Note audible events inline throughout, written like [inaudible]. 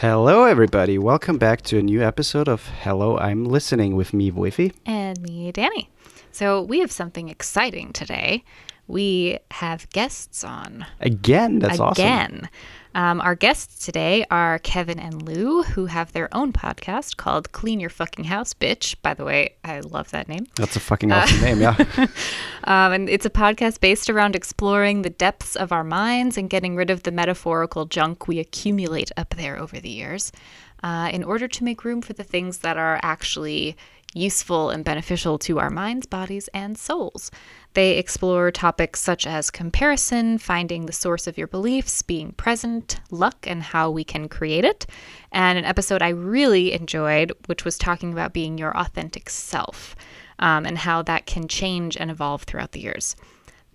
Hello, everybody. Welcome back to a new episode of Hello, I'm Listening with me, Voifi. And me, Danny. So, we have something exciting today. We have guests on. Again, that's awesome. Again. Um, our guests today are Kevin and Lou, who have their own podcast called Clean Your Fucking House, Bitch. By the way, I love that name. That's a fucking awesome name, yeah. [laughs] Um, and it's a podcast based around exploring the depths of our minds and getting rid of the metaphorical junk we accumulate up there over the years uh, in order to make room for the things that are actually useful and beneficial to our minds, bodies, and souls. They explore topics such as comparison, finding the source of your beliefs, being present, luck, and how we can create it. And an episode I really enjoyed, which was talking about being your authentic self um, and how that can change and evolve throughout the years.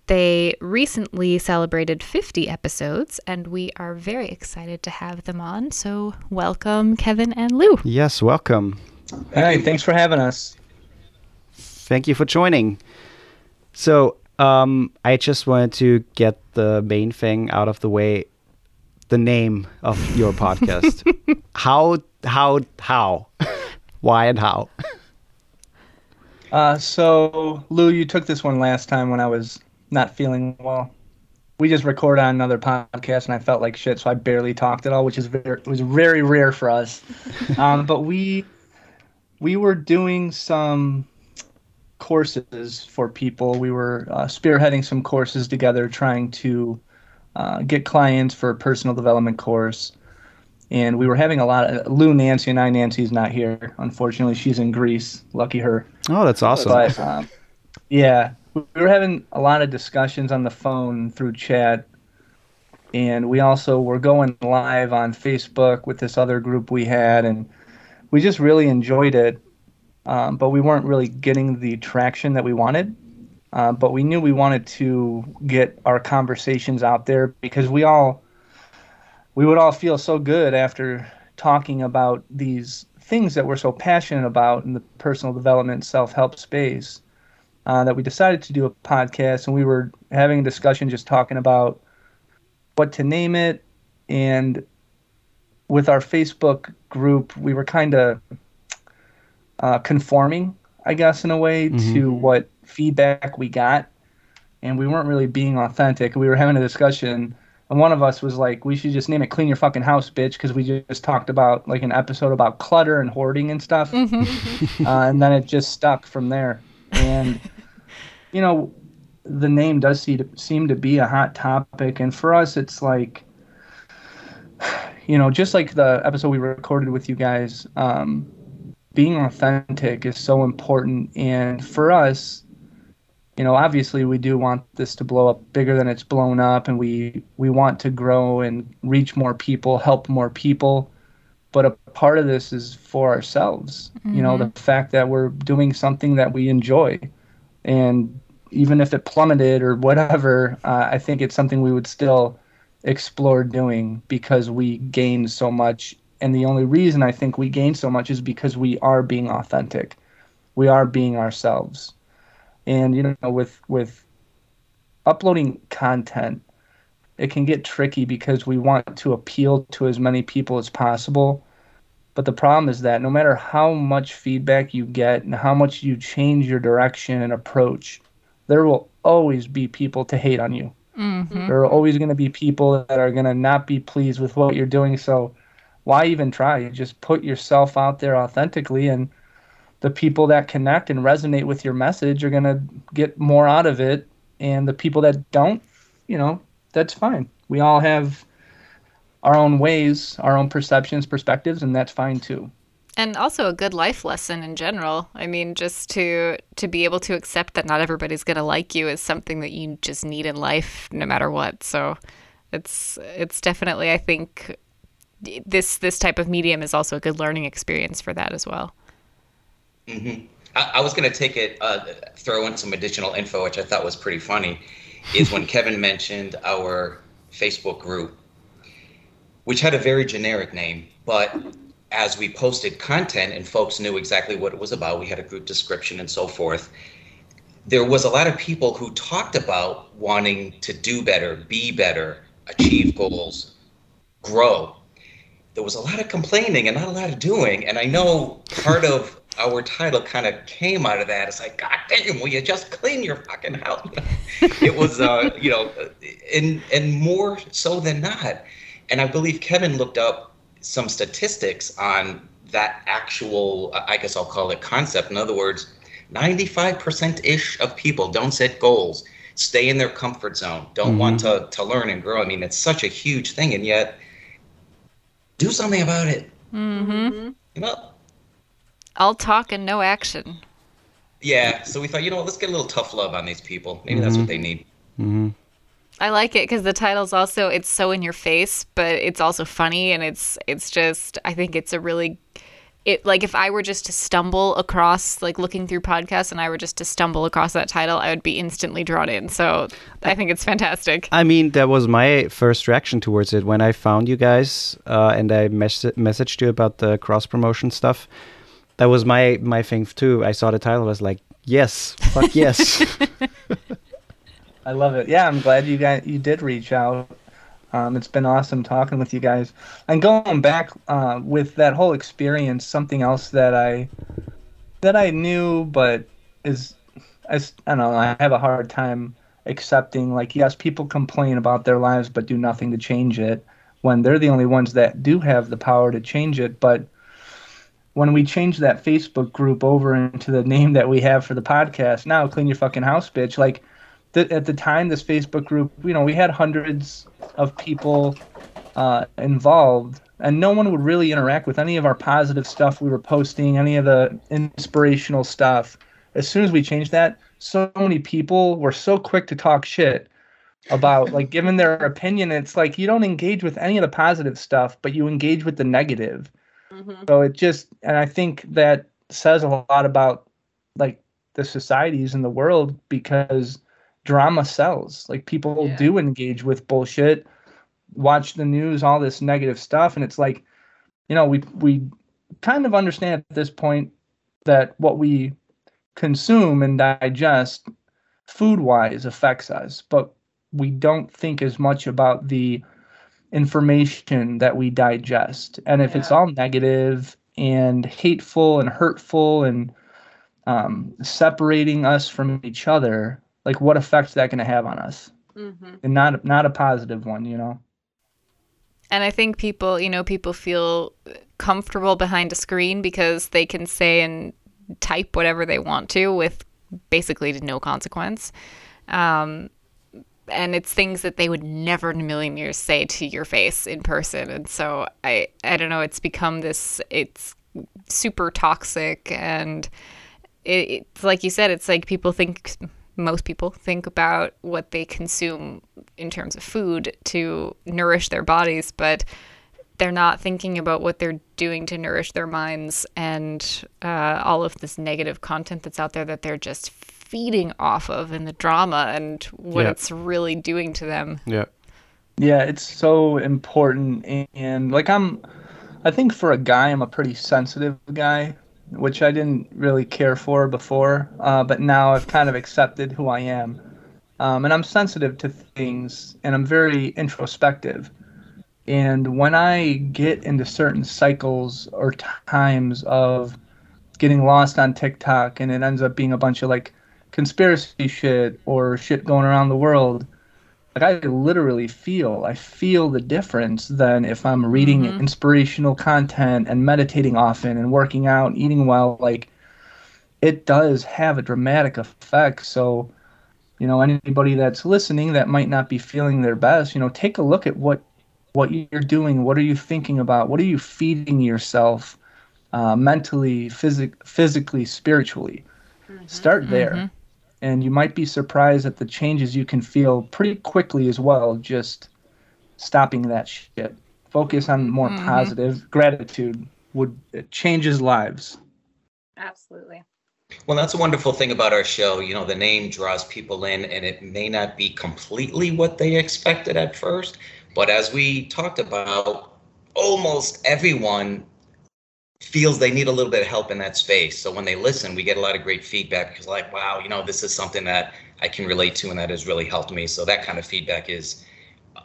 They recently celebrated 50 episodes, and we are very excited to have them on. So, welcome, Kevin and Lou. yes, welcome. Hey, thanks for having us. Thank you for joining. So, um, I just wanted to get the main thing out of the way the name of your [laughs] podcast. how, how, how? Why and how? Uh, so, Lou, you took this one last time when I was not feeling well. We just recorded on another podcast, and I felt like shit, so I barely talked at all, which is very was very rare for us. [laughs] um, but we we were doing some courses for people. We were uh, spearheading some courses together, trying to uh, get clients for a personal development course. And we were having a lot of Lou, Nancy, and I. Nancy's not here, unfortunately. She's in Greece. Lucky her. Oh, that's awesome. But um, yeah, we were having a lot of discussions on the phone through chat, and we also were going live on Facebook with this other group we had, and we just really enjoyed it. Um, but we weren't really getting the traction that we wanted. Uh, but we knew we wanted to get our conversations out there because we all we would all feel so good after talking about these things that we're so passionate about in the personal development self-help space uh, that we decided to do a podcast and we were having a discussion just talking about what to name it and with our facebook group we were kind of uh, conforming i guess in a way to what feedback we got. And we weren't really being authentic. We were having a discussion and one of us was like we should just name it clean your fucking house bitch because we just talked about like an episode about clutter and hoarding and stuff. [laughs] Uh, and then it just stuck from there. And you know the name does see to, seem to be a hot topic. And for us it's like you know just like the episode we recorded with you guys um, being authentic is so important. And for us you know obviously we do want this to blow up bigger than it's blown up and we we want to grow and reach more people help more people. But a part of this is for ourselves you know the fact that we're doing something that we enjoy. And even if it plummeted or whatever uh, i think it's something we would still explore doing because we gain so much. And the only reason i think we gain so much is because we are being authentic. We are being ourselves. And you know with with uploading content it can get tricky because we want to appeal to as many people as possible. But the problem is that no matter how much feedback you get and how much you change your direction and approach there will always be people to hate on you Mm-hmm. there are always going to be people that are going to not be pleased with what you're doing so why even try? You just put yourself out there authentically and the people that connect and resonate with your message are going to get more out of it and the people that don't you know that's fine. We all have our own ways our own perceptions perspectives and that's fine too and also a good life lesson in general. I mean just to to be able to accept that not everybody's going to like you is something that you just need in life no matter what. So it's it's definitely i think this this type of medium is also a good learning experience for that as well. I, I was going to take it, uh, throw in some additional info, which I thought was pretty funny, is when [laughs] Kevin mentioned our Facebook group, which had a very generic name, but as we posted content and folks knew exactly what it was about, we had a group description and so forth. There was a lot of people who talked about wanting to do better, be better, achieve goals, grow. there was a lot of complaining and not a lot of doing. And I know part of our title kind of came out of that. It's like, God damn, will you just clean your fucking house? [laughs] it was, uh, you know, and and more so than not. And I believe Kevin looked up some statistics on that actual, I guess I'll call it concept. In other words, 95% ish of people don't set goals, stay in their comfort zone, don't mm-hmm. want to, to learn and grow. I mean, it's such a huge thing. And yet, do something about it. Mm-hmm. You know? All talk and no action. Yeah. So we thought, you know, let's get a little tough love on these people. Maybe mm-hmm. that's what mm-hmm. they need. I like it because the title's also it's so in your face, but it's also funny and it's it's just I think it's a really it like if I were just to stumble across like looking through podcasts and I were just to stumble across that title, I would be instantly drawn in. So I think it's fantastic. I mean, that was my first reaction towards it when I found you guys uh, and I mes- messaged you about the cross promotion stuff. That was my my thing too. I saw the title, I was like, yes, fuck yes. [laughs] I love it. Yeah, I'm glad you guys you did reach out. Um, it's been awesome talking with you guys. And going back uh, with that whole experience, something else that I that I knew, but is I, I don't know. I have a hard time accepting. Like, yes, people complain about their lives, but do nothing to change it. When they're the only ones that do have the power to change it. But when we change that Facebook group over into the name that we have for the podcast now, clean your fucking house, bitch. Like th- at the time, this Facebook group, you know, we had hundreds of people uh, involved, and no one would really interact with any of our positive stuff we were posting, any of the inspirational stuff. As soon as we changed that, so many people were so quick to talk shit about like giving their opinion. It's like you don't engage with any of the positive stuff, but you engage with the negative. Mm-hmm. So it just, and I think that says a lot about like the societies in the world because drama sells. Like people yeah. do engage with bullshit, watch the news, all this negative stuff, and it's like, you know, we we kind of understand at this point that what we consume and digest food wise affects us, but we don't think as much about the information that we digest. And if yeah. it's all negative and hateful and hurtful and um, separating us from each other, like what effect's that going to have on us? Mm-hmm. and not not a positive one you know? And i think people you know people feel comfortable behind a screen because they can say and type whatever they want to with basically no consequence. Um, and it's things that they would never in a million years say to your face in person. And so i i don't know it's become this it's super toxic and it, it's like you said it's like people think most people think about what they consume in terms of food to nourish their bodies, but they're not thinking about what they're doing to nourish their minds and uh, all of this negative content that's out there that they're just feeding off of and the drama and what yeah. it's really doing to them. Yeah. Yeah, it's so important. And like, I'm, I think for a guy, I'm a pretty sensitive guy which I didn't really care for before, uh, but now I've kind of accepted who I am. Um, and I'm sensitive to things, and I'm very introspective. And when I get into certain cycles or times of getting lost on TikTok, and it ends up being a bunch of like conspiracy shit or shit going around the world, like I literally feel, I feel the difference than if I'm reading mm-hmm. inspirational content and meditating often and working out, and eating well. Like it does have a dramatic effect. So, you know, anybody that's listening that might not be feeling their best, you know, take a look at what what you're doing. What are you thinking about? What are you feeding yourself uh, mentally, phys- physically, spiritually? Mm-hmm. Start there. Mm-hmm and you might be surprised at the changes you can feel pretty quickly as well just stopping that shit. Focus on more mm-hmm. positive. Gratitude would it changes lives. Absolutely. Well that's a wonderful thing about our show. You know the name draws people in and it may not be completely what they expected at first but as we talked about almost everyone feels they need a little bit of help in that space. So when they listen, we get a lot of great feedback because like, wow, you know, this is something that I can relate to and that has really helped me. So that kind of feedback is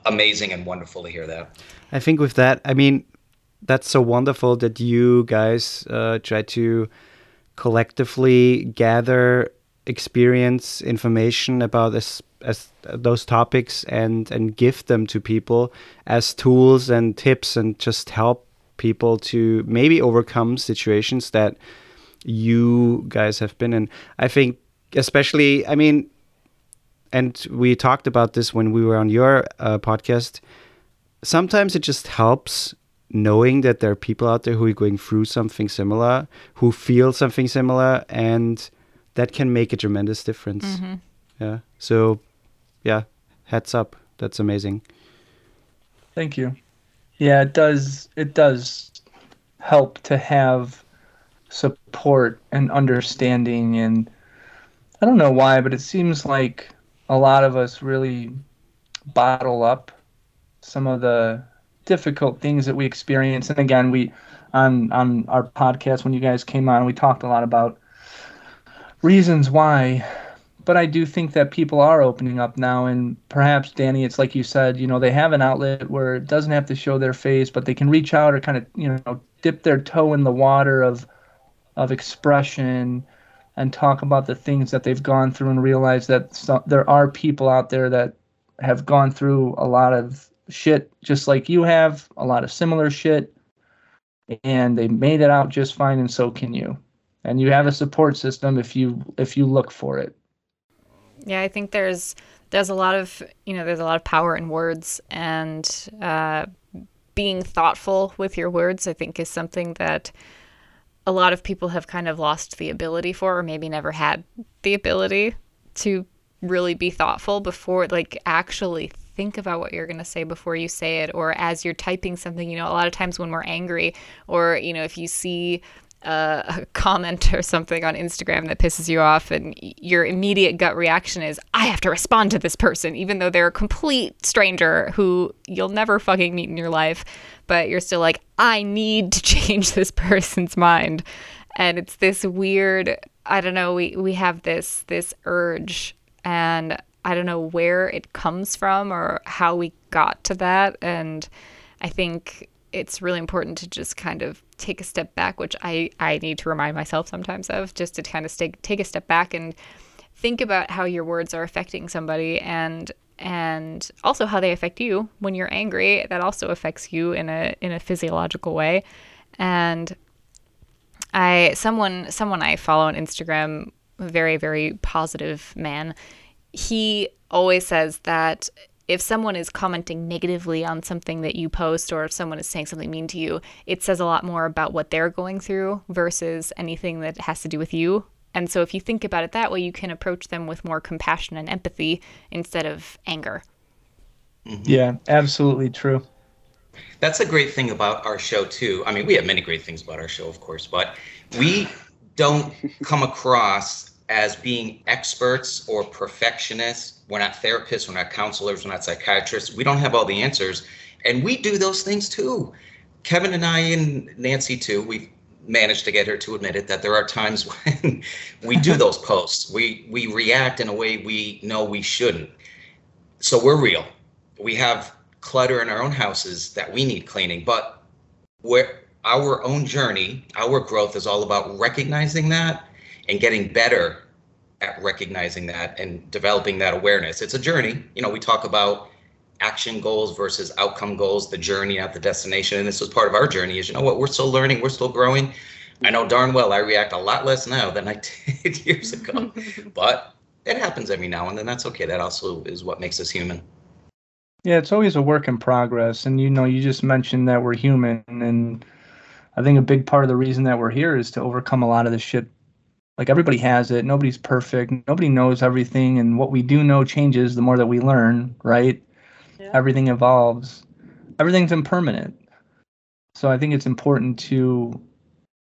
amazing and wonderful to hear that. I think with that, I mean, that's so wonderful that you guys uh, try to collectively gather experience information about this as those topics and and give them to people as tools and tips and just help people to maybe overcome situations that you guys have been in i think especially i mean and we talked about this when we were on your uh, podcast sometimes it just helps knowing that there are people out there who are going through something similar who feel something similar and that can make a tremendous difference Mm-hmm. yeah so yeah, heads up. That's amazing. Thank you. Yeah, it does. It does help to have support and understanding, and I don't know why, but it seems like a lot of us really bottle up some of the difficult things that we experience. And again, we on on our podcast when you guys came on, we talked a lot about reasons why but I do think that people are opening up now, and perhaps Danny, it's like you said, you know, they have an outlet where it doesn't have to show their face, but they can reach out or kind of, you know, dip their toe in the water of of expression and talk about the things that they've gone through and realize that some, there are people out there that have gone through a lot of shit just like you have, a lot of similar shit, and they made it out just fine, and so can you. And you have a support system if you if you look for it. Yeah, I think there's there's a lot of you know there's a lot of power in words and uh, being thoughtful with your words. I think is something that a lot of people have kind of lost the ability for, or maybe never had the ability to really be thoughtful before, like actually think about what you're going to say before you say it, or as you're typing something. You know, a lot of times when we're angry, or you know, if you see a comment or something on Instagram that pisses you off, and your immediate gut reaction is, I have to respond to this person, even though they're a complete stranger who you'll never fucking meet in your life. But you're still like, I need to [laughs] change this person's mind. And it's this weird, I don't know, we, we have this this urge and I don't know where it comes from or how we got to that. And I think it's really important to just kind of take a step back, which I, I need to remind myself sometimes of, just to kind of stay, take a step back and think about how your words are affecting somebody and and also how they affect you when you're angry. That also affects you in a in a physiological way. And I someone someone I follow on Instagram, very very positive man. He always says that if someone is commenting negatively on something that you post or if someone is saying something mean to you, it says a lot more about what they're going through versus anything that has to do with you. And so if you think about it that way, you can approach them with more compassion and empathy instead of anger. Mm-hmm. Yeah, absolutely true. That's a great thing about our show too. I mean, we have many great things about our show, of course, but we don't come across as being experts or perfectionists. We're not therapists, we're not counselors, we're not psychiatrists. We don't have all the answers. And we do those things too. Kevin and I and Nancy too, we've managed to get her to admit it that there are times [laughs] when we do those [laughs] posts. We we react in a way we know we shouldn't. So we're real. We have clutter in our own houses that we need cleaning, but where our own journey, our growth is all about recognizing that and getting better at recognizing that and developing that awareness. It's a journey. You know, we talk about action goals versus outcome goals, the journey, not the destination. And this was part of our journey is, you know what, we're still learning, we're still growing. I know darn well I react a lot less now than I [laughs] did years ago, [laughs] but it happens every now and then. That's okay. That also is what makes us human. Yeah, it's always a work in progress. And, you know, you just mentioned that we're human. And I think a big part of the reason that we're here is to overcome a lot of the shit like everybody has it. Nobody's perfect. Nobody knows everything. And what we do know changes the more that we learn right? Yeah. everything evolves. Everything's impermanent. So i think it's important to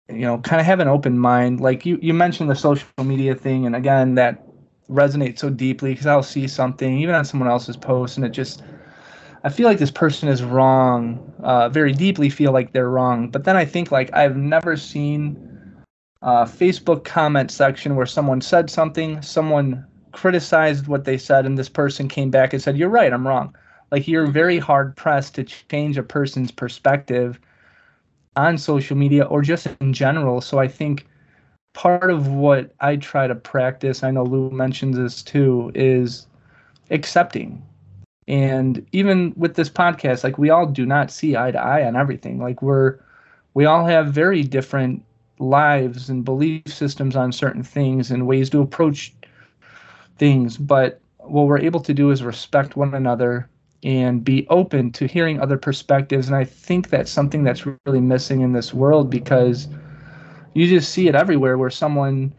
you know kind of have an open mind. Like you you mentioned the social media thing and again that resonates so deeply because i'll see something even on someone else's post and it just i feel like this person is wrong. Uh, very deeply feel like they're wrong. But then i think like i've never seen uh, Facebook comment section where someone said something, someone criticized what they said, and this person came back and said, "You're right, I'm wrong." Like you're very hard pressed to change a person's perspective on social media or just in general. So I think part of what I try to practice, I know Lou mentions this too, is accepting. And even with this podcast, like we all do not see eye to eye on everything. Like we're we all have very different lives and belief systems on certain things and ways to approach things. But what we're able to do is respect one another and be open to hearing other perspectives. And I think that's something that's really missing in this world because you just see it everywhere where someone,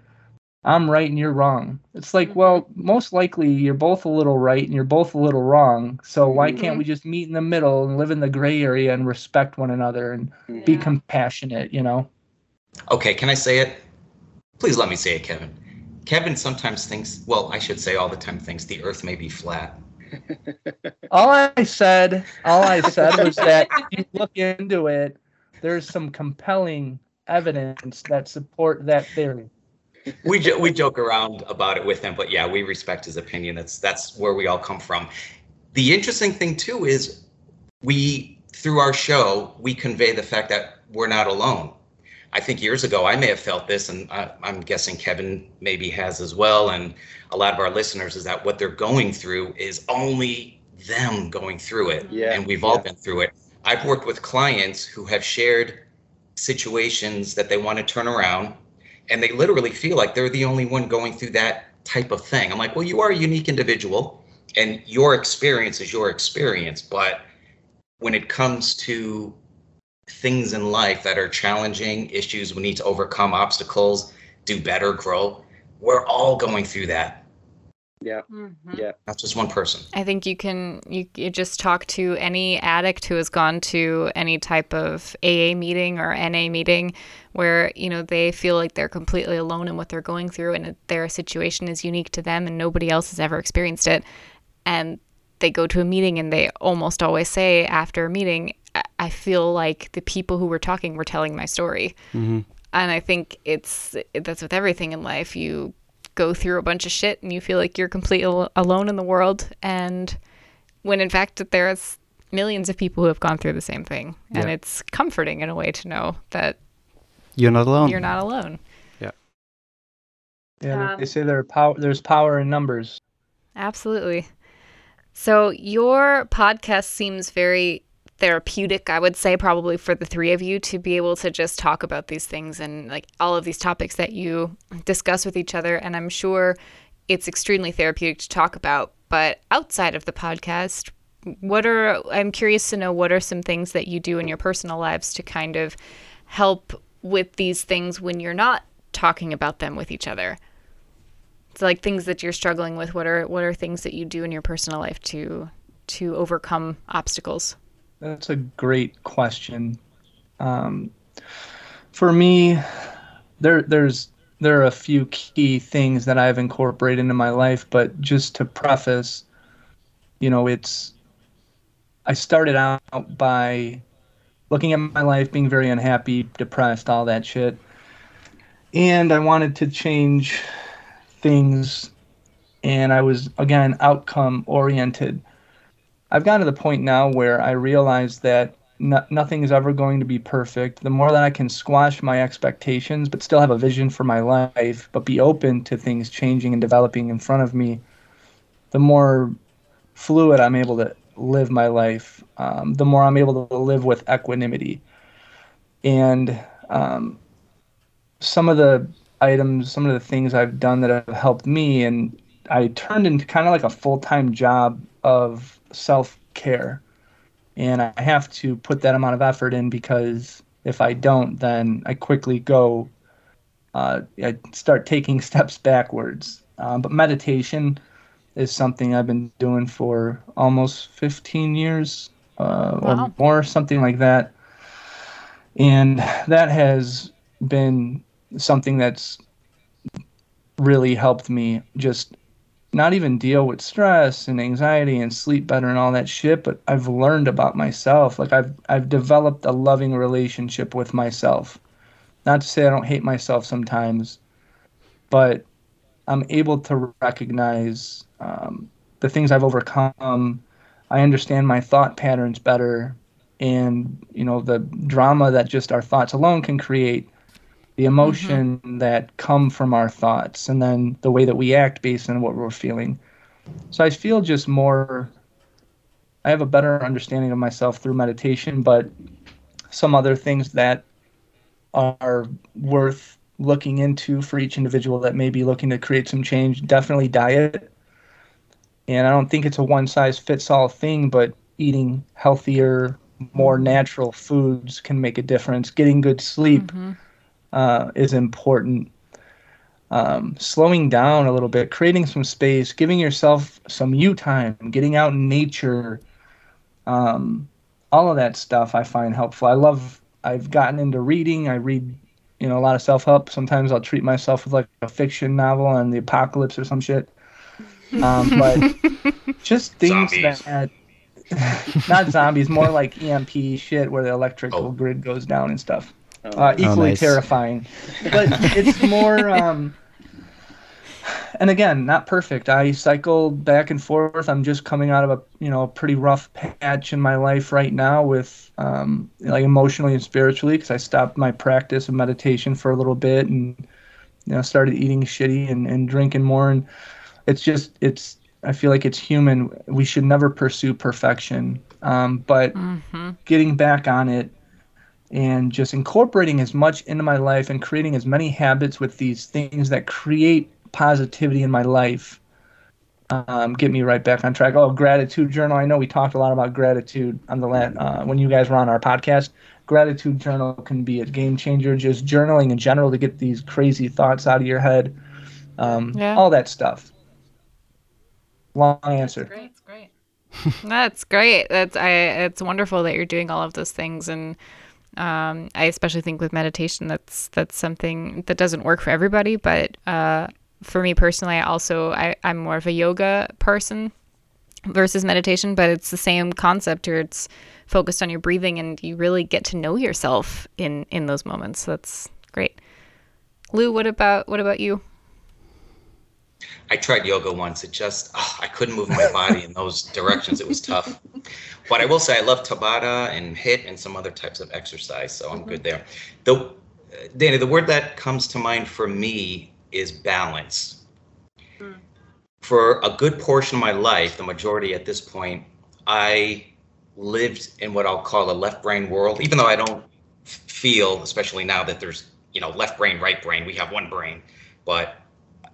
I'm right and you're wrong. It's like, Mm-hmm. well, most likely you're both a little right and you're both a little wrong. So why Mm-hmm. can't we just meet in the middle and live in the gray area and respect one another and be compassionate, you know? Okay, can I say it? Please let me say it, Kevin. Kevin sometimes thinks, well, I should say all the time thinks the earth may be flat. [laughs] All I said, all I said was that if you look into it, there's some compelling evidence that support that theory. We jo- we joke around about it with him, but yeah, we respect his opinion. That's that's where we all come from. The interesting thing too is we through our show we convey the fact that we're not alone. I think years ago I may have felt this, and I, I'm guessing Kevin maybe has as well, and a lot of our listeners is that what they're going through is only them going through it, Yeah, and we've all yeah. been through it. I've worked with clients who have shared situations that they want to turn around, and they literally feel like they're the only one going through that type of thing. I'm like, well, you are a unique individual, and your experience is your experience, but when it comes to things in life that are challenging, issues we need to overcome, obstacles, do better, grow. We're all going through that, Yeah. Mhm. Yeah. not just one person. I think you can you, you just talk to any addict who has gone to any type of AA meeting or NA meeting where you know they feel like they're completely alone in what they're going through and their situation is unique to them and nobody else has ever experienced it and they go to a meeting and they almost always say after a meeting "I- I feel like the people who were talking were telling my story hmm and I think it's that's with everything in life. You go through a bunch of shit and you feel like you're completely al- alone in the world, and when in fact there's millions of people who have gone through the same thing, and it's comforting in a way to know that You're not alone. you're not alone. Yeah, Um, they say there are power, there's power in numbers. Absolutely. So your podcast seems very therapeutic, I would say, probably for the three of you to be able to just talk about these things and like all of these topics that you discuss with each other. And I'm sure it's extremely therapeutic to talk about. But outside of the podcast, what are I'm curious to know what are some things that you do in your personal lives to kind of help with these things when you're not talking about them with each other? It's like things that you're struggling with. What are what are things that you do in your personal life to to overcome obstacles? That's a great question. Um, for me, there there's there are a few key things that I've incorporated into my life, but just to preface, you know, it's I started out by looking at my life, being very unhappy, depressed, all that shit. And I wanted to change things and I was again outcome oriented. I've gotten to the point now where I realize that no, nothing is ever going to be perfect. The more that I can squash my expectations, but still have a vision for my life, but be open to things changing and developing in front of me, the more fluid I'm able to live my life, um, the more I'm able to live with equanimity. And um, some of the items, some of the things I've done that have helped me, and I turned into kind of like a full time job of self care. And I have to put that amount of effort in because if I don't, then I quickly go, uh, I start taking [laughs] steps backwards. Um, but meditation is something I've been doing for almost 15 years uh, Wow. or more, something like that. And that has been something that's really helped me just not even deal with stress and anxiety and sleep better and all that shit, but I've learned about myself. Like I've I've developed a loving relationship with myself. Not to say I don't hate myself sometimes, but I'm able to recognize um, the things I've overcome. I understand my thought patterns better. and you know the drama that just our thoughts alone can create the emotion mm-hmm. that come from our thoughts and then the way that we act based on what we're feeling. So i feel just more i have a better understanding of myself through meditation but some other things that are worth looking into for each individual that may be looking to create some change definitely diet. And i don't think it's a one size fits all thing but eating healthier more natural foods can make a difference. Getting good sleep mm-hmm uh, is important. Um, slowing down a little bit, creating some space, giving yourself some you time, getting out in nature, um, all of that stuff I find helpful. I love. I've gotten into reading. I read, you know, a lot of self help. Sometimes I'll treat myself with like a fiction novel on the apocalypse or some shit. Um, [laughs] but just things zombies. that. [laughs] not zombies, more like EMP shit where the electrical oh. grid goes down and stuff. Oh. uh, equally oh, nice. terrifying. But it's more. [laughs] Um, and again, not perfect. I cycled back and forth. I'm just coming out of a you know a pretty rough patch in my life right now with um, like emotionally and spiritually because I stopped my practice of meditation for a little bit and you know started eating shitty and, and drinking more and it's just it's I feel like it's human. We should never pursue perfection, um, but mm-hmm. getting back on it and just incorporating as much into my life and creating as many habits with these things that create positivity in my life um, get me right back on track. Oh, gratitude journal. I know we talked a lot about gratitude on the uh, when you guys were on our podcast. Gratitude journal can be a game changer. Just journaling in general to get these crazy thoughts out of your head. Um, yeah. All that stuff. Long answer. That's great. That's great. [laughs] That's great. That's I. It's wonderful that you're doing all of those things and um, I especially think with meditation, that's that's something that doesn't work for everybody. But uh, for me personally, I also I, I'm more of a yoga person versus meditation, but it's the same concept where it's focused on your breathing and you really get to know yourself in in those moments. So that's great. Lou, what about what about you? I tried yoga once. It just oh, I couldn't move my body in those directions. It was tough. But I will say I love Tabata and HIIT and some other types of exercise, so I'm mm-hmm. good there. The Danny, the word that comes to mind for me is balance. Mm. For a good portion of my life, the majority at this point, I lived in what I'll call a left brain world, even though I don't feel, especially now that there's you know left brain, right brain, we have one brain, but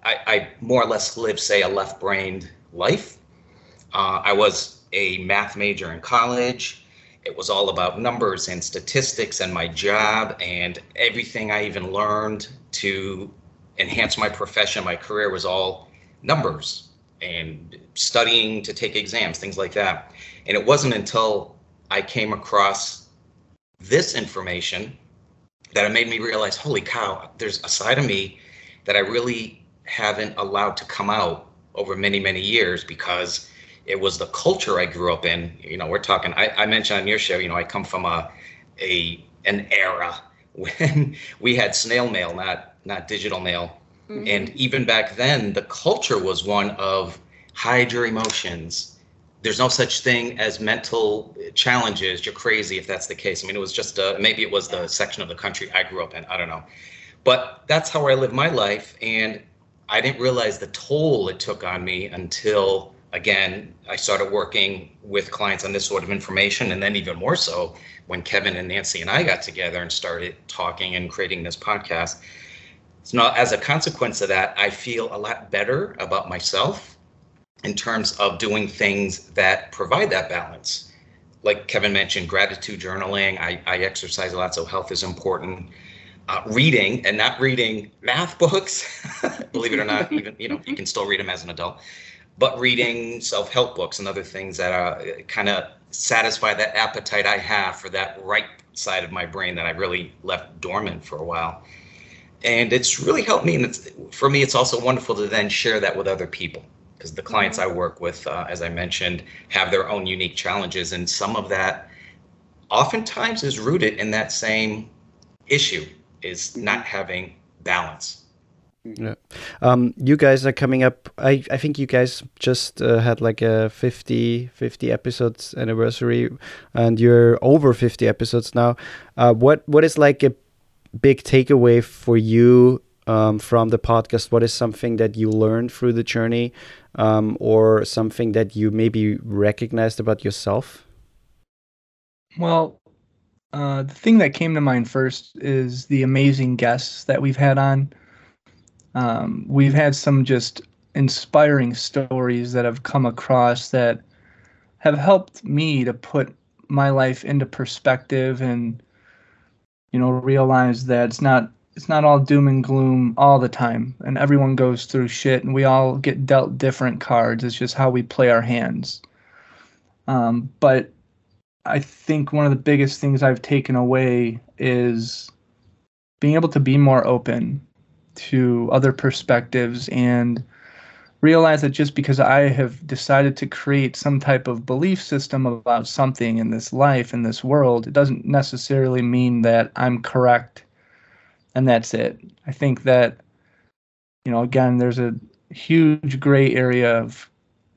I, I more or less lived, say, a left-brained life. Uh, I was a math major in college. It was all about numbers and statistics and my job and everything I even learned to enhance my profession, my career was all numbers and studying to take exams, things like that. And it wasn't until I came across this information that it made me realize, holy cow, there's a side of me that I really haven't allowed to come out over many many years because it was the culture I grew up in. You know, we're talking. I, I mentioned on your show. You know, I come from a a an era [laughs] when we had snail mail, not not digital mail, mm-hmm. and even back then, the culture was one of hide your emotions. There's no such thing as mental challenges. You're crazy if that's the case. I mean, it was just a, maybe it was the section of the country I grew up in. I don't know, but that's how I live my life, and I didn't realize the toll it took on me until again I started working with clients on this sort of information, and then even more so when Kevin and Nancy and I got together and started talking and creating this podcast. So now, as a consequence of that, I feel a lot better about myself in terms of doing things that provide that balance. Like Kevin mentioned, gratitude journaling. I, I exercise a lot, so health is important uh, reading and not reading math books. [laughs] Believe it or not, even you know you can still read them as an adult, but reading self-help books and other things that uh, kind of satisfy that appetite I have for that right side of my brain that I really left dormant for a while. And it's really helped me. And it's, for me, it's also wonderful to then share that with other people because the clients mm-hmm. I work with, uh, as I mentioned, have their own unique challenges. And some of that oftentimes is rooted in that same issue is not having balance. Yeah. Um, you guys are coming up. I, I think you guys just uh, had like a 50, 50 episodes anniversary and you're over 50 episodes now. Uh, what What is like a big takeaway for you um, from the podcast? What is something that you learned through the journey um, or something that you maybe recognized about yourself? Well, uh, the thing that came to mind first is the amazing guests that we've had on. Um, we've had some just inspiring stories that have come across that have helped me to put my life into perspective and you know realize that it's not it's not all doom and gloom all the time and everyone goes through shit and we all get dealt different cards it's just how we play our hands um, but i think one of the biggest things i've taken away is being able to be more open to other perspectives and realize that just because I have decided to create some type of belief system about something in this life, in this world, it doesn't necessarily mean that I'm correct and that's it. I think that, you know, again, there's a huge gray area of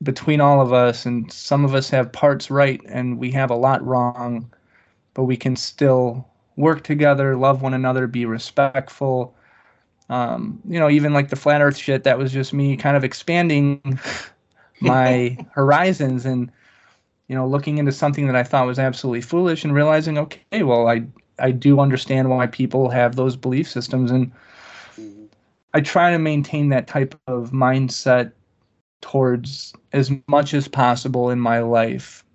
between all of us, and some of us have parts right and we have a lot wrong, but we can still work together, love one another, be respectful um, you know, even like the flat Earth shit, that was just me kind of expanding [laughs] my horizons and you know looking into something that I thought was absolutely foolish and realizing, okay, well, I I do understand why people have those belief systems, and mm-hmm. I try to maintain that type of mindset towards as much as possible in my life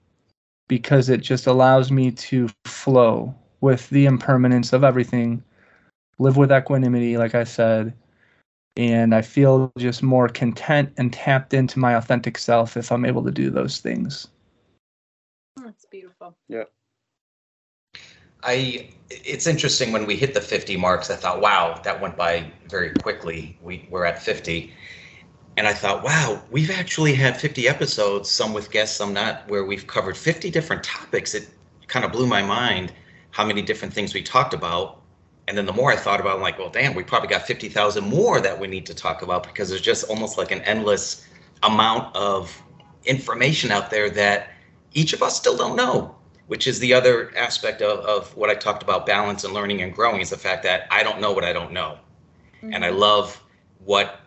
because it just allows me to flow with the impermanence of everything live with equanimity, like I said, and I feel just more content and tapped into my authentic self if I'm able to do those things. That's beautiful. Yeah. I it's interesting when we hit the 50 marks I thought wow that went by very quickly we we're at 50 and I thought wow we've actually had 50 episodes some with guests some not where we've covered 50 different topics it kind of blew my mind how many different things we talked about and then the more I thought about it, I'm like, well, damn, we probably got 50,000 more that we need to talk about because there's just almost like an endless amount of information out there that each of us still don't know, which is the other aspect of, of what I talked about balance and learning and growing is the fact that I don't know what I don't know. Mm-hmm. And I love what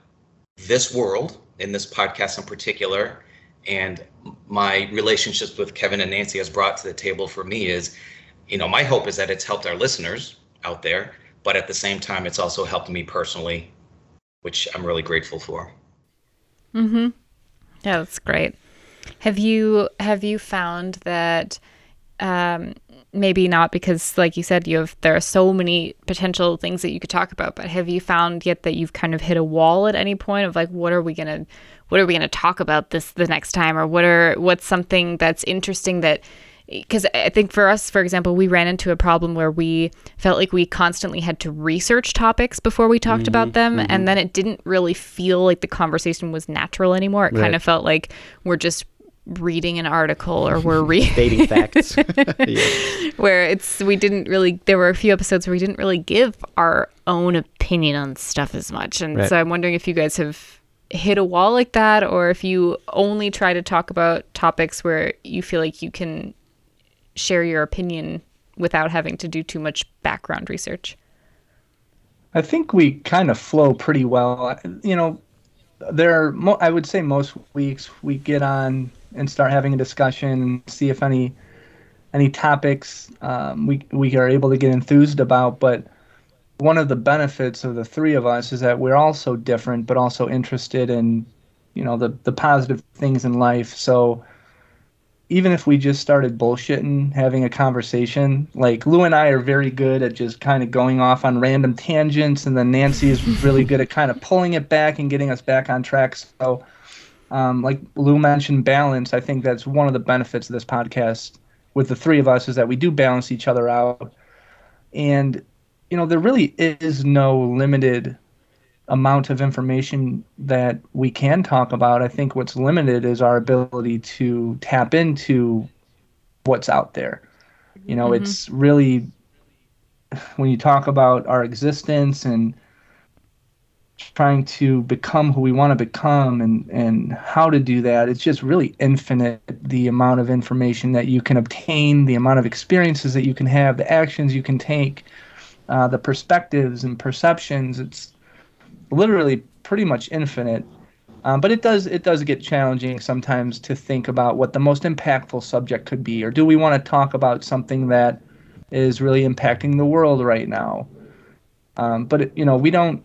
this world, in this podcast in particular, and my relationships with Kevin and Nancy has brought to the table for me is, you know, my hope is that it's helped our listeners out there. But at the same time, it's also helped me personally, which I'm really grateful for. Mm-hmm. Yeah, that's great. Have you have you found that um, maybe not because, like you said, you have there are so many potential things that you could talk about, but have you found yet that you've kind of hit a wall at any point of like, what are we gonna, what are we gonna talk about this the next time, or what are what's something that's interesting that because I think for us, for example, we ran into a problem where we felt like we constantly had to research topics before we talked mm-hmm, about them. Mm-hmm. And then it didn't really feel like the conversation was natural anymore. It right. kind of felt like we're just reading an article or [laughs] we're reading facts. [laughs] yeah. Where it's, we didn't really, there were a few episodes where we didn't really give our own opinion on stuff as much. And right. so I'm wondering if you guys have hit a wall like that or if you only try to talk about topics where you feel like you can share your opinion without having to do too much background research? I think we kind of flow pretty well. You know, there are, I would say most weeks we get on and start having a discussion and see if any any topics um, we we are able to get enthused about. But one of the benefits of the three of us is that we're all so different, but also interested in you know the the positive things in life. So even if we just started bullshitting, having a conversation, like Lou and I are very good at just kind of going off on random tangents, and then Nancy is really [laughs] good at kind of pulling it back and getting us back on track. So, um, like Lou mentioned, balance. I think that's one of the benefits of this podcast with the three of us is that we do balance each other out, and you know there really is no limited amount of information that we can talk about. I think what's limited is our ability to tap into what's out there. You know, mm-hmm. it's really when you talk about our existence and trying to become who we want to become and and how to do that it's just really infinite the amount of information that you can obtain the amount of experiences that you can have the actions you can take uh, the perspectives and perceptions it's literally pretty much infinite. Um, but it does it does get challenging sometimes to think about what the most impactful subject could be or do we want to talk about something that is really impacting the world right now? Um, but it, you know we don't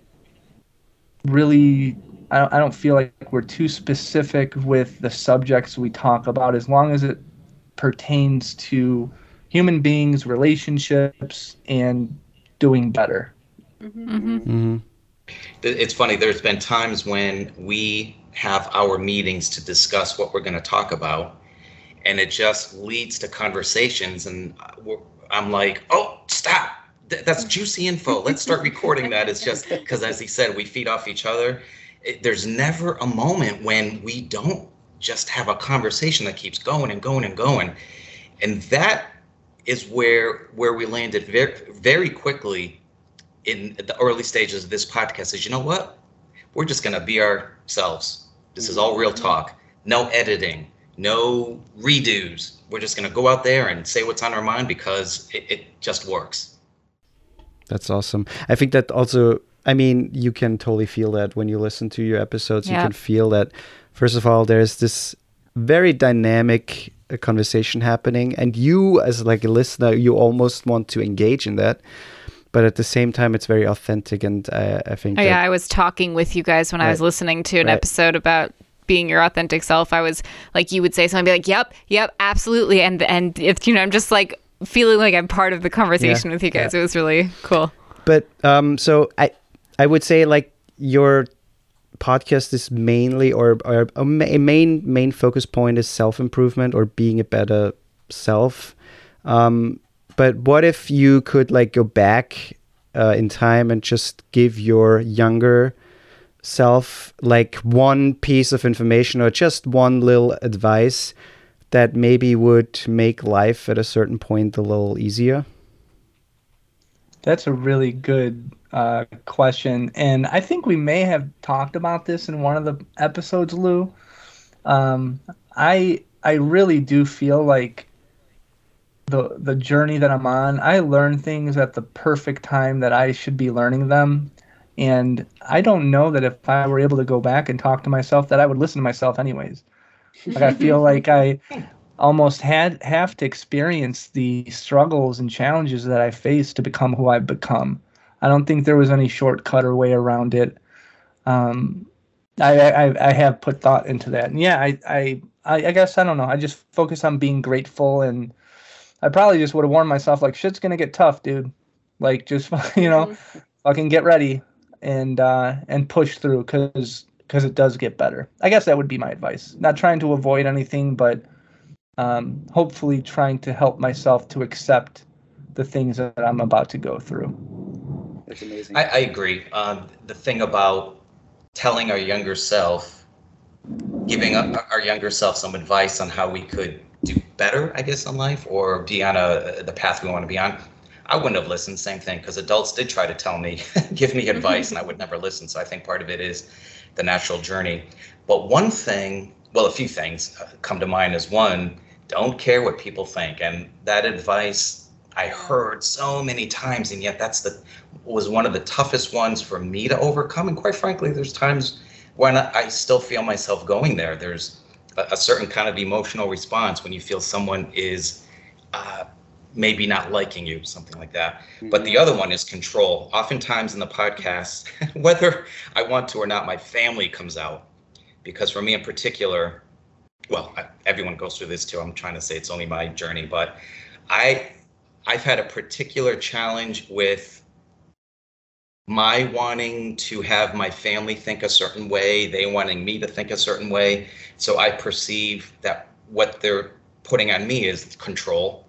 really I don't, I don't feel like we're too specific with the subjects we talk about as long as it pertains to human beings relationships and doing better Mm-hmm. Mm-hmm. It's funny. There's been times when we have our meetings to discuss what we're going to talk about, and it just leads to conversations. And I'm like, "Oh, stop! That's juicy info. Let's start recording that." It's just because, as he said, we feed off each other. It, there's never a moment when we don't just have a conversation that keeps going and going and going, and that is where where we landed very very quickly in the early stages of this podcast is you know what we're just going to be ourselves this is all real talk no editing no redos we're just going to go out there and say what's on our mind because it, it just works that's awesome i think that also i mean you can totally feel that when you listen to your episodes Yeah. you can feel that first of all there's this very dynamic uh, conversation happening and you as like a listener you almost want to engage in that but at the same time it's very authentic and uh, i think Oh yeah, I was talking with you guys when I was listening to an Right. episode about being your authentic self. I was like, you would say something, I'd be like, "Yep, yep, absolutely," and and if you know, I'm just like feeling like I'm part of the conversation Yeah, with you guys. yeah. It was really cool. but um so i i would say like your podcast is mainly or, or a main main focus point is self-improvement or being a better self um but what if you could like go back uh, in time and just give your younger self like one piece of information or just one little advice that maybe would make life at a certain point a little easier That's a really good uh, question, and I think we may have talked about this in one of the episodes, Lou. Um, I I really do feel like the the journey that I'm on, I learn things at the perfect time that I should be learning them, and I don't know that if I were able to go back and talk to myself, that I would listen to myself anyways. Like I feel like I [laughs] almost had have to experience the struggles and challenges that I faced to become who I've become. I don't think there was any shortcut or way around it. Um, I, I I have put thought into that, and yeah, I, I I I guess I don't know. I just focus on being grateful, and I probably just would have warned myself like shit's gonna get tough, dude. Like just [laughs] you know, fucking get ready and uh, and push through because because it does get better. I guess that would be my advice. Not trying to avoid anything, but um, hopefully trying to help myself to accept the things that I'm about to go through. that's amazing I, I agree. Um, the thing about telling our younger self, giving our, our younger self some advice on how we could do better, I guess, in life or be on a the path we want to be on. I wouldn't have listened. Same thing, because adults did try to tell me, [laughs] give me advice, and I would never listen. So I think part of it is the natural journey. But one thing, well, a few things uh, come to mind. Is one, don't care what people think, and that advice I heard so many times, and yet that's the was one of the toughest ones for me to overcome. And quite frankly, there's times when I still feel myself going there. There's a, a certain kind of emotional response when you feel someone is uh, maybe not liking you, something like that. But the mm-hmm. other one is control. Oftentimes in the podcast, [laughs] whether I want to or not, my family comes out because for me in particular, well, I, everyone goes through this too. I'm trying to say it's only my journey, but I I've had a particular challenge with my wanting to have my family think a certain way, they wanting me to think a certain way. So I perceive that what they're putting on me is control.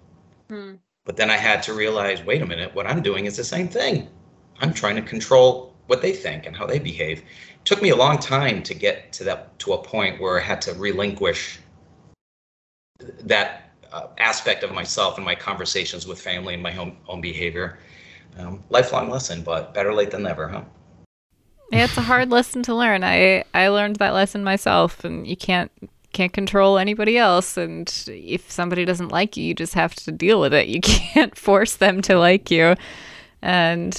Hmm. But then I had to realize, wait a minute, what I'm doing is the same thing. I'm trying to control what they think and how they behave. It took me a long time to get to that to a point where I had to relinquish that uh, aspect of myself and my conversations with family and my own own behavior. Um, lifelong lesson, but better late than never, huh? Yeah, it's a hard [laughs] lesson to learn. I I learned that lesson myself, and you can't can't control anybody else. And if somebody doesn't like you, you just have to deal with it. [laughs] You can't force them to like you. And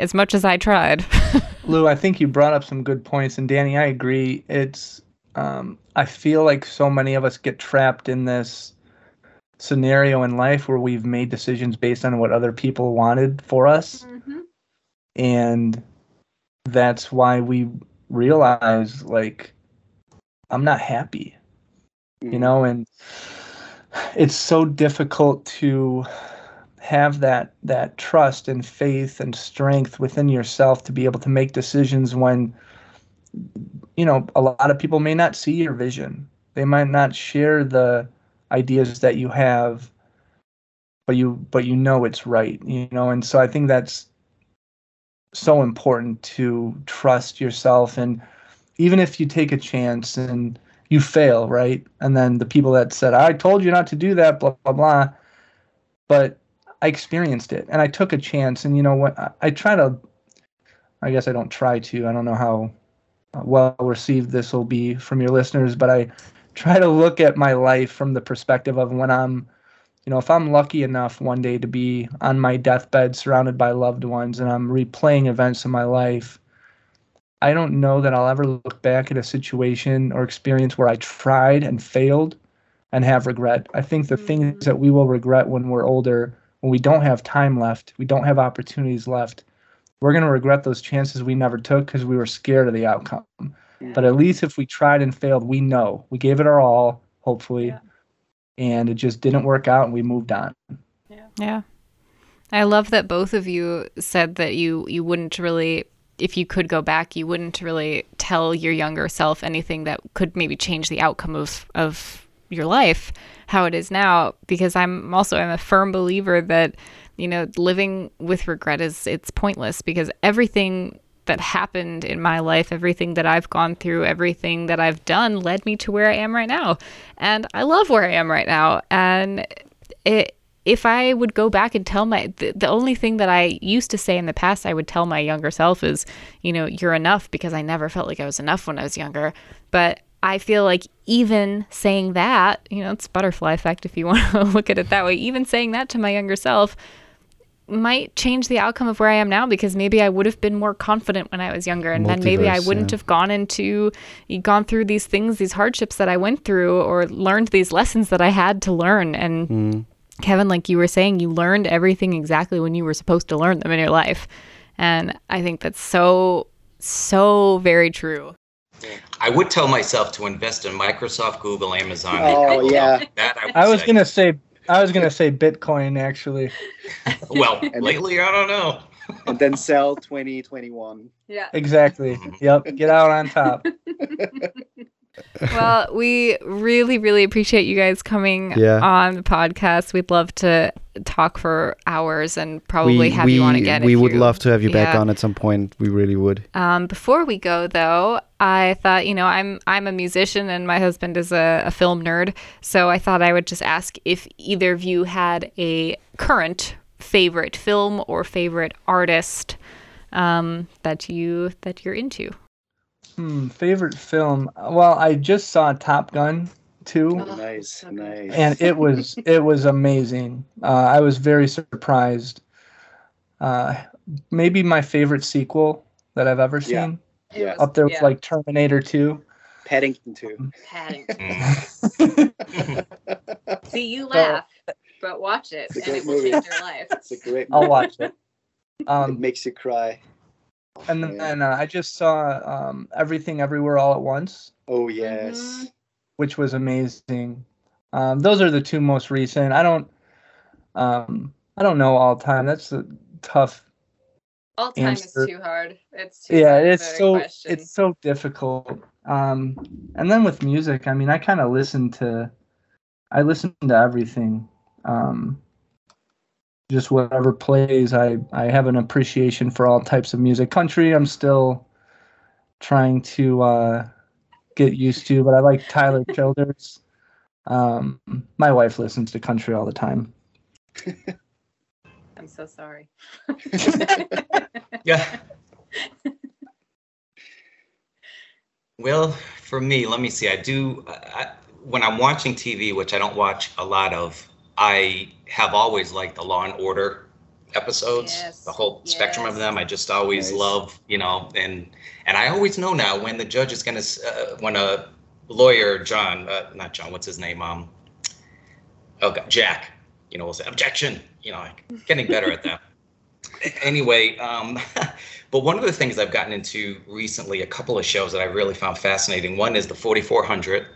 as much as I tried, [laughs] Lou, I think you brought up some good points, and Danny, I agree. It's um, I feel like so many of us get trapped in this scenario in life where we've made decisions based on what other people wanted for us, Mm-hmm. and that's why we realize like I'm not happy, you mm. know, and it's so difficult to have that that trust and faith and strength within yourself to be able to make decisions when you know a lot of people may not see your vision. They might not share the ideas that you have but you but you know it's right you know and so i think that's so important to trust yourself and even if you take a chance and you fail right? And then the people that said i told you not to do that blah blah blah. But i experienced it and i took a chance. And you know what? I, I try to i guess i don't try to i don't know how uh, well received this will be from your listeners but i try to look at my life from the perspective of when i'm you know if i'm lucky enough one day to be on my deathbed surrounded by loved ones and i'm replaying events in my life i don't know that i'll ever look back at a situation or experience where i tried and failed and have regret. I think the things that we will regret when we're older when we don't have time left we don't have opportunities left. We're going to regret those chances we never took because we were scared of the outcome. But at least if we tried and failed we know. We gave it our all hopefully. Yeah. and it just didn't work out and we moved on. Yeah. Yeah. I love that both of you said that you you wouldn't really if you could go back, you wouldn't really tell your younger self anything that could maybe change the outcome of of your life how it is now because I'm also I'm a firm believer that you know living with regret is it's pointless because everything that happened in my life, everything that I've gone through, everything that I've done led me to where I am right now. And I love where I am right now. And it, if I would go back and tell my, the, the only thing that I used to say in the past, I would tell my younger self is, you know, you're enough because I never felt like I was enough when I was younger. But I feel like even saying that, you know, it's butterfly effect if you [laughs] want to look at it that way, even saying that to my younger self might change the outcome of where I am now because maybe I would have been more confident when I was younger and then maybe I wouldn't yeah. have gone into gone through these things, these hardships that I went through or learned these lessons that I had to learn and Mm. Kevin like you were saying you learned everything exactly when you were supposed to learn them in your life. And I think that's so so very true. I would tell myself to invest in Microsoft, Google, Amazon. Oh, yeah. That I, I was say. gonna say I was gonna say Bitcoin actually. [laughs] Well, [laughs] and lately I don't know. [laughs] and then sell 2021. Yeah. Exactly. Mm-hmm. Yep. Get out on top. Well, we really, really appreciate you guys coming Yeah. on the podcast. We'd love to talk for hours and probably we have we, you on again. we would you- love to have you back yeah. on at some point. We really would. Um, before we go, though, I thought you know I'm I'm a musician and my husband is a, a film nerd, so I thought I would just ask if either of you had a current favorite film or favorite artist um, that you that you're into. Hmm, favorite film. Well, I just saw Top Gun 2 nice, nice. and it was [laughs] it was amazing. Uh, I was very surprised. Uh, maybe my favorite sequel that I've ever seen. yeah, Up there with like Terminator 2. Paddington Two. Paddington. [laughs] See, you laugh, but watch it, It's a and great it will movie. change your life. It's a great. Movie. I'll watch it. It Um, makes you cry. And Yeah. then uh, I just saw um, Everything Everywhere All at Once. Oh yes. Mhm. which was amazing. Um, those are the two most recent. I don't, um, I don't know all time. That's a tough. All time is too hard. It's Yeah, it's so it's so difficult. Um, and then with music, I mean, I kind of listen to, I listen to everything. Um, just whatever plays, I I have an appreciation for all types of music. Country, I'm still trying to uh, get used to, but I like Tyler Childers. Um, my wife listens to country all the time. [laughs] I'm so sorry. Yeah. [laughs] Well, for me, let me see. I do I, when I'm watching TV, which I don't watch a lot of. I have always liked the Law and Order episodes, Yes, the whole spectrum of them. I just always Nice. love, you know, and and I always know now when the judge is gonna, uh, when a lawyer, John, uh, not John, what's his name, um, oh God, Jack, you know, will say objection. You know, like, [laughs] getting better at that. Anyway, um, [laughs] but one of the things I've gotten into recently, a couple of shows that I really found fascinating. One is the 4400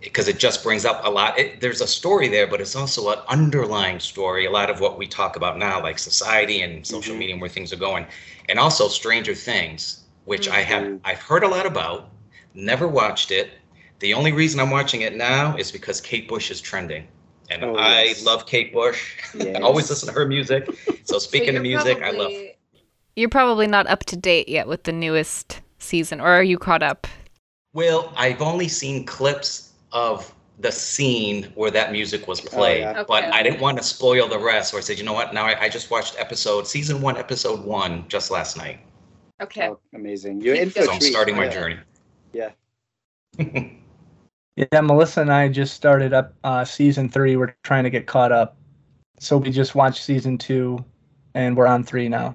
because it just brings up a lot. It, there's a story there, but it's also an underlying story. A lot of what we talk about now, like society and social Mhm. media, and where things are going, and also Stranger Things, which I have Mhm. I've heard a lot about, never watched it. The only reason I'm watching it now is because Kate Bush is trending, and Oh, I yes. love Kate Bush. [laughs] I always listen to her music. [laughs] So speaking of you're music, I love. You're probably not up to date yet with the newest season, or are you caught up? Well, I've only seen clips of the scene where that music was played, yeah. but I didn't want to spoil the rest. So I said, you know what? Now I, I just watched episode season one, episode one, just last night. Okay. Oh, amazing. You're in for So a So I'm starting my Yeah. journey. Yeah. [laughs] Yeah, Melissa and I just started up uh, season three. We're trying to get caught up. So we just watched season two, and we're on three now.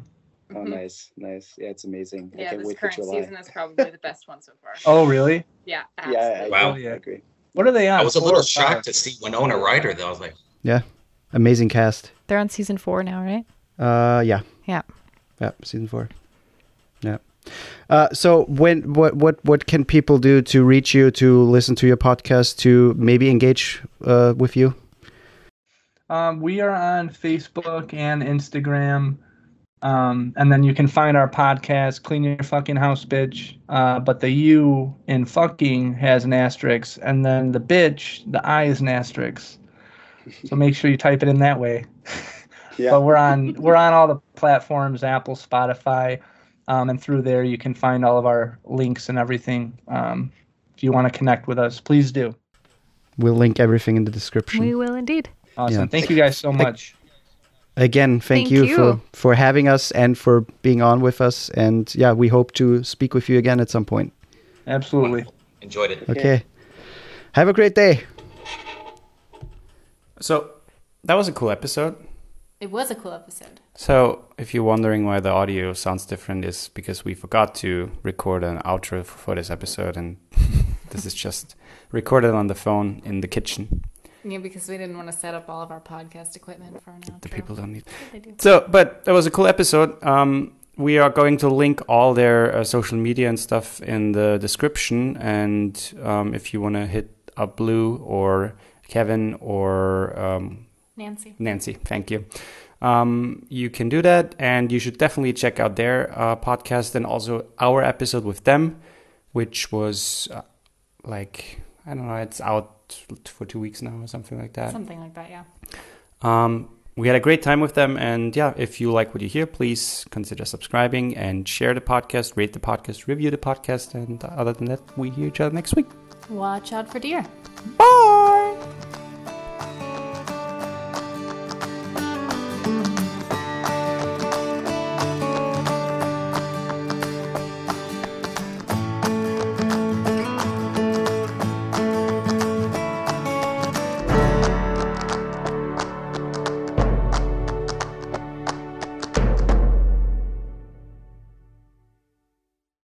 Oh, Mhm. nice, nice. Yeah, it's amazing. Yeah, can't this current season is probably the best one so far. [laughs] Oh, really? Yeah. Yeah, I, absolutely. Wow. I agree. What are they on? I was a little or five? shocked to see Winona Ryder, though. I was like, yeah, Amazing cast. They're on season four now, right? Uh, yeah. Yeah. Yeah, season four. Yeah. Uh, so when what what what can people do to reach you, to listen to your podcast, to maybe engage uh, with you? Um, we are on Facebook and Instagram. Um, and then you can find our podcast, Clean Your Fucking House Bitch. Uh, but the U in fucking has an asterisk. And then the bitch, the I is an asterisk. So make sure you type it in that way. [laughs] Yeah. But we're on we're on all the platforms, Apple, Spotify, um, and through there you can find all of our links and everything. Um, if you want to connect with us, please do. We'll link everything in the description. We will indeed. Awesome. Yeah. Thank you guys so much. Again, thank, Thank you, you. for for having us and for being on with us. And yeah, we hope to speak with you again at some point. Absolutely. enjoyed it. Okay. Have a great day. So that was a cool episode. It was a cool episode. So if you're wondering why the audio sounds different, is because we forgot to record an outro for this episode, and [laughs] this is just recorded on the phone in the kitchen. Yeah, because we didn't want to set up all of our podcast equipment for an outro. The people don't need. Do. So, but that was a cool episode. Um, we are going to link all their uh, social media and stuff in the description, and um, if you want to hit up Lou or Kevin or um, Nancy. Nancy, thank you. Um, you can do that, and you should definitely check out their uh, podcast and also our episode with them, which was uh, like I don't know, it's out for two weeks now or something like that. Something like that, yeah. Um, we had a great time with them, and yeah, if you like what you hear, please consider subscribing and share the podcast, rate the podcast, review the podcast, and other than that, we hear each other next week. Watch out for deer. Bye.